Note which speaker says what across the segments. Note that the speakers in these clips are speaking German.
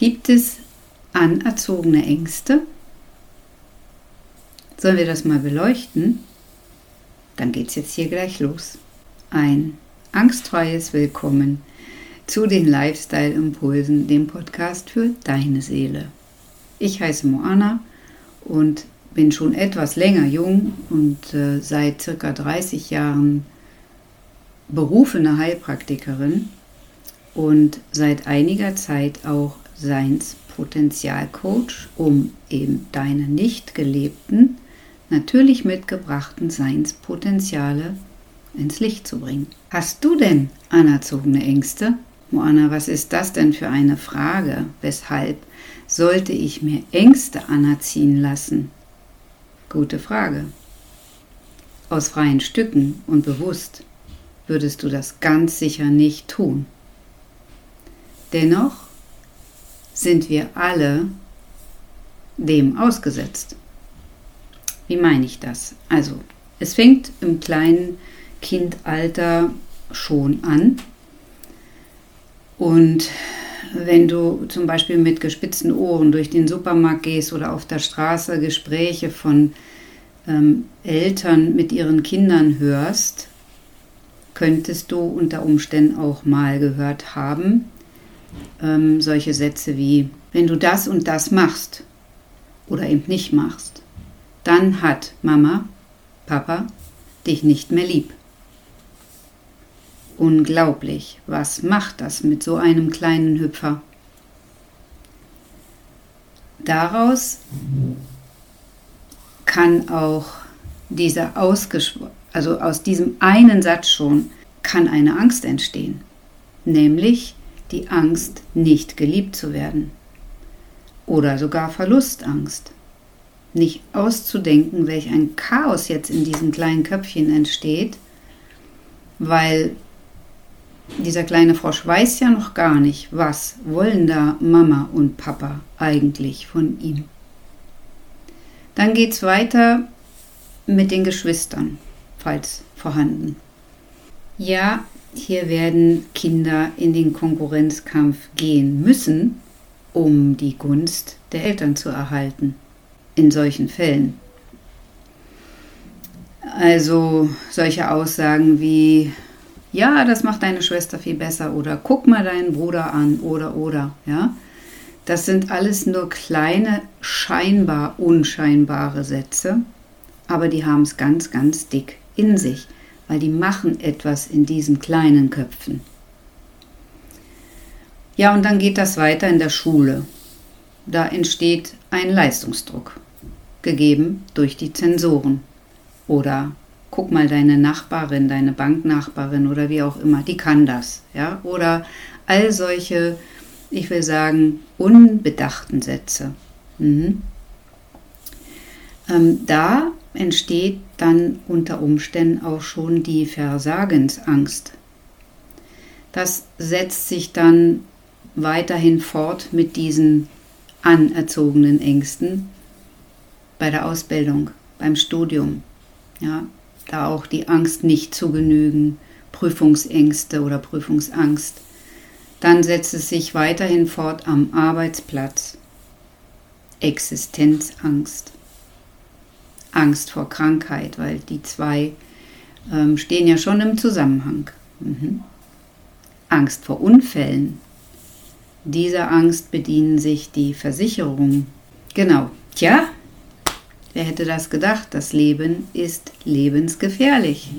Speaker 1: Gibt es anerzogene Ängste? Sollen wir das mal beleuchten? Dann geht's jetzt hier gleich los. Ein angstfreies Willkommen zu den Lifestyle Impulsen, dem Podcast für deine Seele. Ich heiße Moana und bin schon etwas länger jung und äh, seit circa 30 Jahren berufene Heilpraktikerin und seit einiger Zeit auch Seinspotenzialcoach, um eben deine nicht gelebten, natürlich mitgebrachten Seinspotenziale ins Licht zu bringen. Hast du denn anerzogene Ängste? Moana, was ist das denn für eine Frage? Weshalb sollte ich mir Ängste anerziehen lassen? Gute Frage. Aus freien Stücken und bewusst würdest du das ganz sicher nicht tun. Dennoch sind wir alle dem ausgesetzt. Wie meine ich das? Also, es fängt im kleinen Kindalter schon an. Und wenn du zum Beispiel mit gespitzten Ohren durch den Supermarkt gehst oder auf der Straße Gespräche von ähm, Eltern mit ihren Kindern hörst, könntest du unter Umständen auch mal gehört haben, ähm, solche Sätze wie, wenn du das und das machst oder eben nicht machst, dann hat Mama, Papa dich nicht mehr lieb. Unglaublich, was macht das mit so einem kleinen Hüpfer? Daraus kann auch dieser ausgesprochen, also aus diesem einen Satz schon, kann eine Angst entstehen, nämlich die Angst, nicht geliebt zu werden oder sogar Verlustangst. Nicht auszudenken, welch ein Chaos jetzt in diesem kleinen Köpfchen entsteht, weil dieser kleine Frosch weiß ja noch gar nicht, was wollen da Mama und Papa eigentlich von ihm. Dann geht es weiter mit den Geschwistern, falls vorhanden. Ja, hier werden Kinder in den Konkurrenzkampf gehen müssen, um die Gunst der Eltern zu erhalten. In solchen Fällen. Also solche Aussagen wie, ja, das macht deine Schwester viel besser oder guck mal deinen Bruder an oder oder, ja. Das sind alles nur kleine, scheinbar unscheinbare Sätze, aber die haben es ganz, ganz dick in sich weil die machen etwas in diesen kleinen Köpfen. Ja, und dann geht das weiter in der Schule. Da entsteht ein Leistungsdruck, gegeben durch die Zensoren. Oder guck mal, deine Nachbarin, deine Banknachbarin oder wie auch immer, die kann das. Ja? Oder all solche, ich will sagen, unbedachten Sätze. Mhm. Ähm, da entsteht dann unter Umständen auch schon die Versagensangst. Das setzt sich dann weiterhin fort mit diesen anerzogenen Ängsten bei der Ausbildung, beim Studium. Ja, da auch die Angst nicht zu genügen, Prüfungsängste oder Prüfungsangst. Dann setzt es sich weiterhin fort am Arbeitsplatz. Existenzangst. Angst vor Krankheit, weil die zwei ähm, stehen ja schon im Zusammenhang. Mhm. Angst vor Unfällen. Dieser Angst bedienen sich die Versicherungen. Genau. Tja, wer hätte das gedacht? Das Leben ist lebensgefährlich.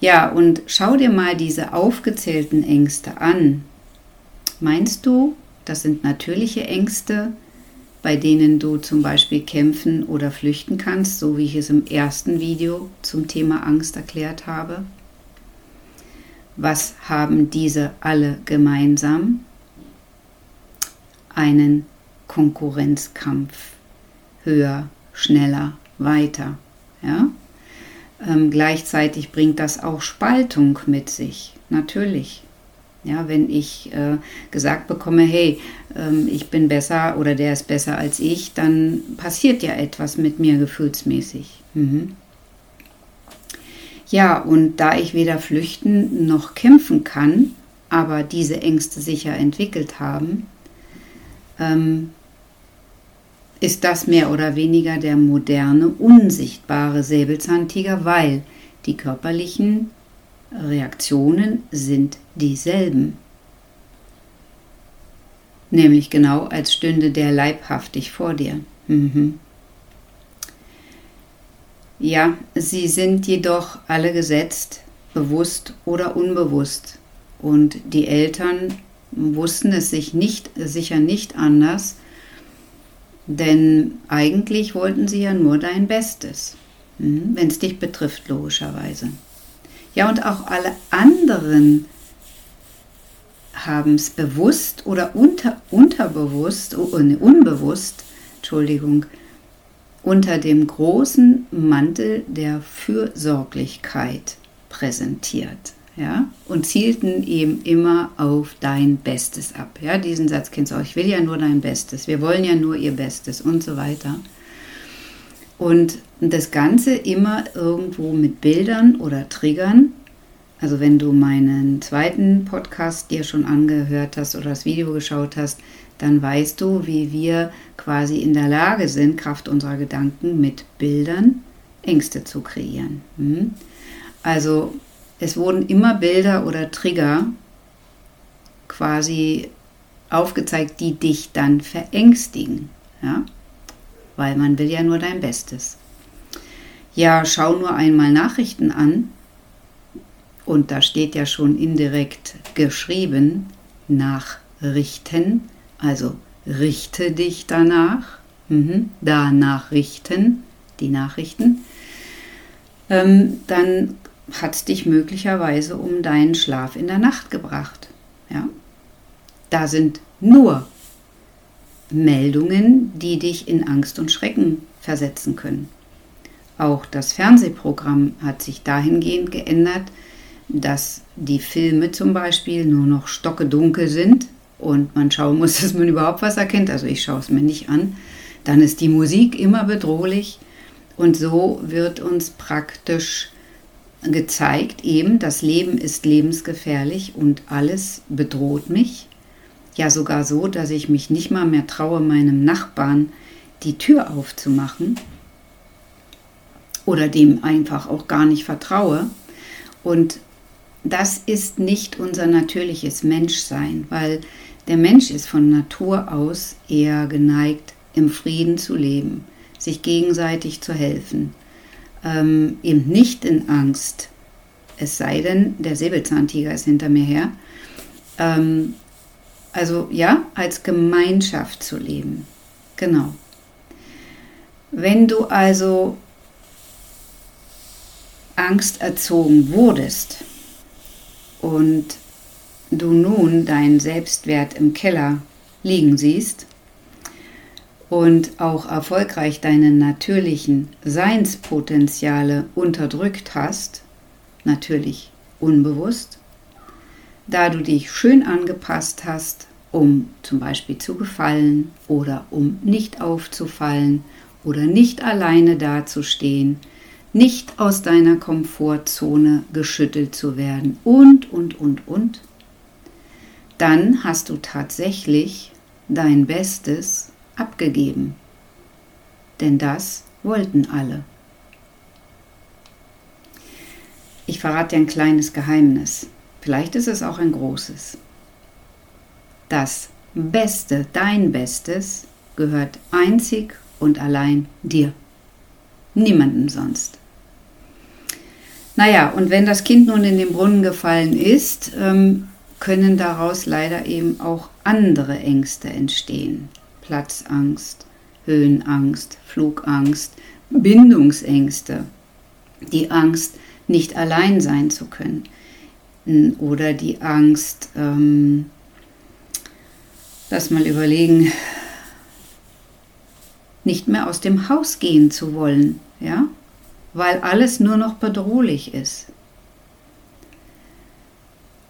Speaker 1: Ja, und schau dir mal diese aufgezählten Ängste an. Meinst du, das sind natürliche Ängste, bei denen du zum Beispiel kämpfen oder flüchten kannst, so wie ich es im ersten Video zum Thema Angst erklärt habe. Was haben diese alle gemeinsam? Einen Konkurrenzkampf. Höher, schneller, weiter. Ja? Ähm, gleichzeitig bringt das auch Spaltung mit sich, natürlich. Ja, wenn ich äh, gesagt bekomme, hey, ähm, ich bin besser oder der ist besser als ich, dann passiert ja etwas mit mir gefühlsmäßig. Mhm. Ja, und da ich weder flüchten noch kämpfen kann, aber diese Ängste sicher entwickelt haben, ähm, ist das mehr oder weniger der moderne, unsichtbare Säbelzahntiger, weil die körperlichen Reaktionen sind dieselben. Nämlich genau als stünde der leibhaftig vor dir. Mhm. Ja, sie sind jedoch alle gesetzt, bewusst oder unbewusst. Und die Eltern wussten es sich nicht, sicher nicht anders, denn eigentlich wollten sie ja nur dein Bestes, hm, wenn es dich betrifft, logischerweise. Ja, und auch alle anderen haben es bewusst oder unter, unterbewusst, oh, unbewusst, Entschuldigung, unter dem großen Mantel der Fürsorglichkeit präsentiert. Ja, und zielten eben immer auf dein Bestes ab. Ja, diesen Satz kennst du auch. Ich will ja nur dein Bestes. Wir wollen ja nur ihr Bestes und so weiter. Und das Ganze immer irgendwo mit Bildern oder Triggern. Also wenn du meinen zweiten Podcast dir schon angehört hast oder das Video geschaut hast, dann weißt du, wie wir quasi in der Lage sind, Kraft unserer Gedanken mit Bildern Ängste zu kreieren. Hm? Also es wurden immer Bilder oder Trigger quasi aufgezeigt, die dich dann verängstigen. Ja? Weil man will ja nur dein Bestes. Ja, schau nur einmal Nachrichten an. Und da steht ja schon indirekt geschrieben, nachrichten. Also richte dich danach. Mhm, danach richten, die Nachrichten. Ähm, dann hat es dich möglicherweise um deinen Schlaf in der Nacht gebracht. Ja? Da sind nur Meldungen, die dich in Angst und Schrecken versetzen können. Auch das Fernsehprogramm hat sich dahingehend geändert, dass die Filme zum Beispiel nur noch stockedunkel sind und man schauen muss, dass man überhaupt was erkennt. Also ich schaue es mir nicht an. Dann ist die Musik immer bedrohlich und so wird uns praktisch gezeigt, eben das Leben ist lebensgefährlich und alles bedroht mich. Ja, sogar so, dass ich mich nicht mal mehr traue, meinem Nachbarn die Tür aufzumachen oder dem einfach auch gar nicht vertraue. Und das ist nicht unser natürliches Menschsein, weil der Mensch ist von Natur aus eher geneigt, im Frieden zu leben, sich gegenseitig zu helfen ähm, eben nicht in Angst. Es sei denn, der Säbelzahntiger ist hinter mir her. Ähm, also ja, als Gemeinschaft zu leben. Genau. Wenn du also Angst erzogen wurdest und du nun deinen Selbstwert im Keller liegen siehst, und auch erfolgreich deine natürlichen Seinspotenziale unterdrückt hast, natürlich unbewusst, da du dich schön angepasst hast, um zum Beispiel zu gefallen oder um nicht aufzufallen oder nicht alleine dazustehen, nicht aus deiner Komfortzone geschüttelt zu werden und, und, und, und, dann hast du tatsächlich dein Bestes abgegeben. Denn das wollten alle. Ich verrate dir ein kleines Geheimnis. Vielleicht ist es auch ein großes. Das Beste, dein Bestes, gehört einzig und allein dir. Niemandem sonst. Naja, und wenn das Kind nun in den Brunnen gefallen ist, ähm, können daraus leider eben auch andere Ängste entstehen. Platzangst, Höhenangst, Flugangst, Bindungsängste, die Angst, nicht allein sein zu können oder die Angst, ähm, lass mal überlegen, nicht mehr aus dem Haus gehen zu wollen, ja, weil alles nur noch bedrohlich ist.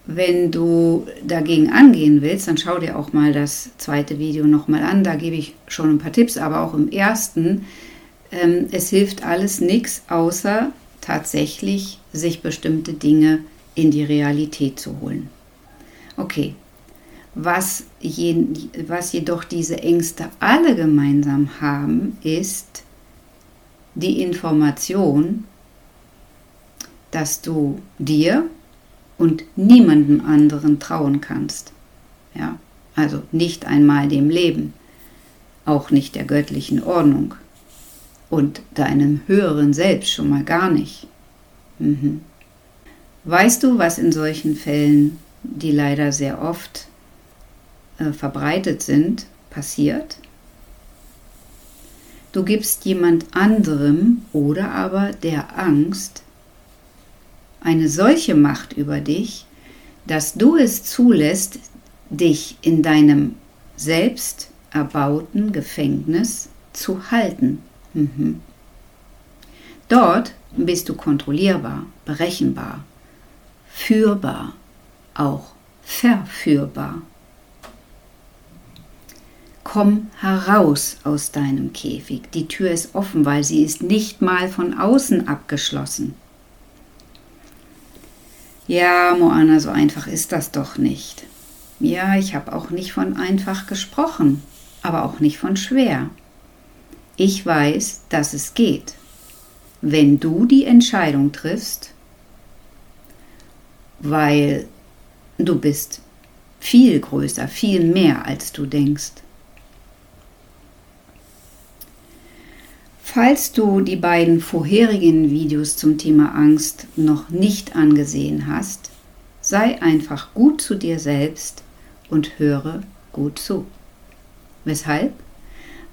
Speaker 1: Wenn du dagegen angehen willst, dann schau dir auch mal das zweite Video nochmal an. Da gebe ich schon ein paar Tipps, aber auch im ersten. Ähm, es hilft alles nichts, außer tatsächlich sich bestimmte Dinge in die Realität zu holen. Okay, was, je, was jedoch diese Ängste alle gemeinsam haben, ist die Information, dass du dir und niemandem anderen trauen kannst. Ja, also nicht einmal dem Leben, auch nicht der göttlichen Ordnung und deinem höheren Selbst schon mal gar nicht. Mhm. Weißt du, was in solchen Fällen, die leider sehr oft äh, verbreitet sind, passiert? Du gibst jemand anderem oder aber der Angst eine solche Macht über dich, dass du es zulässt, dich in deinem selbst erbauten Gefängnis zu halten. Mhm. Dort bist du kontrollierbar, berechenbar, führbar, auch verführbar. Komm heraus aus deinem Käfig. Die Tür ist offen, weil sie ist nicht mal von außen abgeschlossen. Ja, Moana, so einfach ist das doch nicht. Ja, ich habe auch nicht von einfach gesprochen, aber auch nicht von schwer. Ich weiß, dass es geht. Wenn du die Entscheidung triffst, weil du bist viel größer, viel mehr, als du denkst. Falls du die beiden vorherigen Videos zum Thema Angst noch nicht angesehen hast, sei einfach gut zu dir selbst und höre gut zu. Weshalb?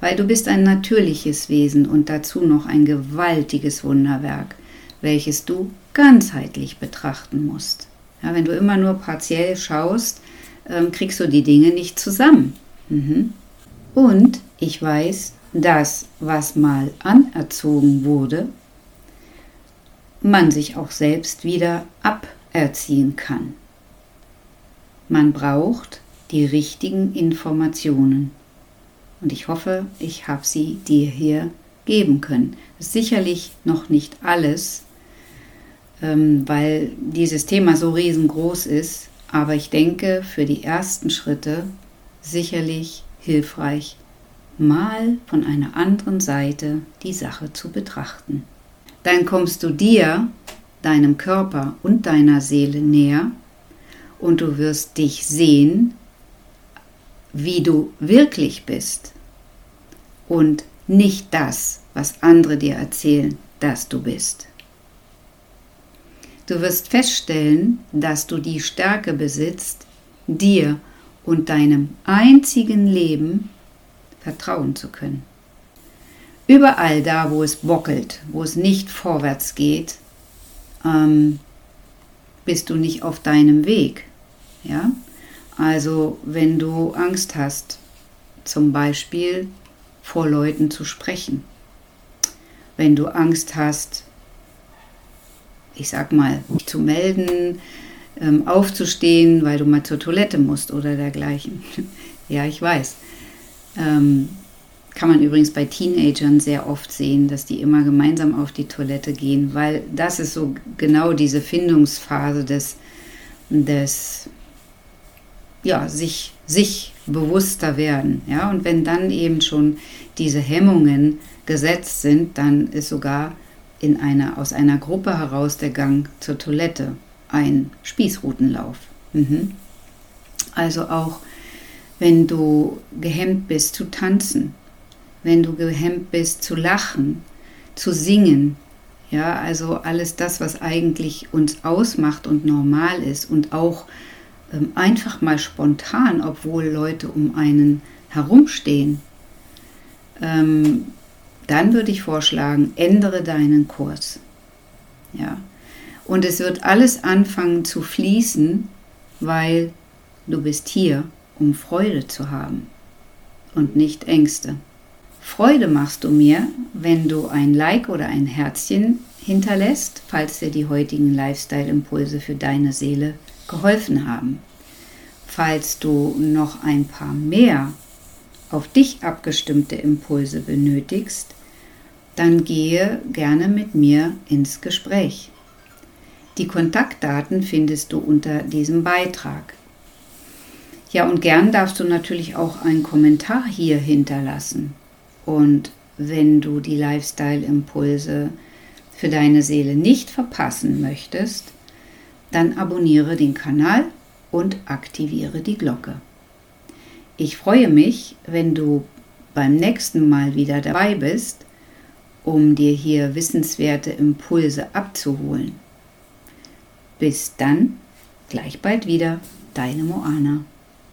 Speaker 1: Weil du bist ein natürliches Wesen und dazu noch ein gewaltiges Wunderwerk, welches du ganzheitlich betrachten musst. Ja, wenn du immer nur partiell schaust, ähm, kriegst du die Dinge nicht zusammen. Mhm. Und ich weiß, das, was mal anerzogen wurde, man sich auch selbst wieder aberziehen kann. Man braucht die richtigen Informationen. Und ich hoffe, ich habe sie dir hier geben können. Sicherlich noch nicht alles, weil dieses Thema so riesengroß ist, aber ich denke, für die ersten Schritte sicherlich hilfreich mal von einer anderen Seite die Sache zu betrachten. Dann kommst du dir, deinem Körper und deiner Seele näher und du wirst dich sehen, wie du wirklich bist und nicht das, was andere dir erzählen, dass du bist. Du wirst feststellen, dass du die Stärke besitzt, dir und deinem einzigen Leben vertrauen zu können. Überall da, wo es bockelt, wo es nicht vorwärts geht, ähm, bist du nicht auf deinem Weg. Ja? Also wenn du Angst hast, zum Beispiel vor Leuten zu sprechen, wenn du Angst hast, ich sag mal, zu melden, ähm, aufzustehen, weil du mal zur Toilette musst oder dergleichen. ja, ich weiß. Ähm, kann man übrigens bei Teenagern sehr oft sehen, dass die immer gemeinsam auf die Toilette gehen, weil das ist so genau diese Findungsphase des, des ja, sich, sich bewusster werden. Ja? Und wenn dann eben schon diese Hemmungen gesetzt sind, dann ist sogar in einer, aus einer Gruppe heraus der Gang zur Toilette ein Spießrutenlauf. Mhm. Also auch wenn du gehemmt bist zu tanzen, wenn du gehemmt bist zu lachen, zu singen, ja, also alles das, was eigentlich uns ausmacht und normal ist und auch ähm, einfach mal spontan, obwohl Leute um einen herumstehen, ähm, dann würde ich vorschlagen, ändere deinen Kurs. Ja. Und es wird alles anfangen zu fließen, weil du bist hier um Freude zu haben und nicht Ängste. Freude machst du mir, wenn du ein Like oder ein Herzchen hinterlässt, falls dir die heutigen Lifestyle-Impulse für deine Seele geholfen haben. Falls du noch ein paar mehr auf dich abgestimmte Impulse benötigst, dann gehe gerne mit mir ins Gespräch. Die Kontaktdaten findest du unter diesem Beitrag. Ja, und gern darfst du natürlich auch einen Kommentar hier hinterlassen. Und wenn du die Lifestyle-Impulse für deine Seele nicht verpassen möchtest, dann abonniere den Kanal und aktiviere die Glocke. Ich freue mich, wenn du beim nächsten Mal wieder dabei bist, um dir hier wissenswerte Impulse abzuholen. Bis dann, gleich bald wieder, deine Moana.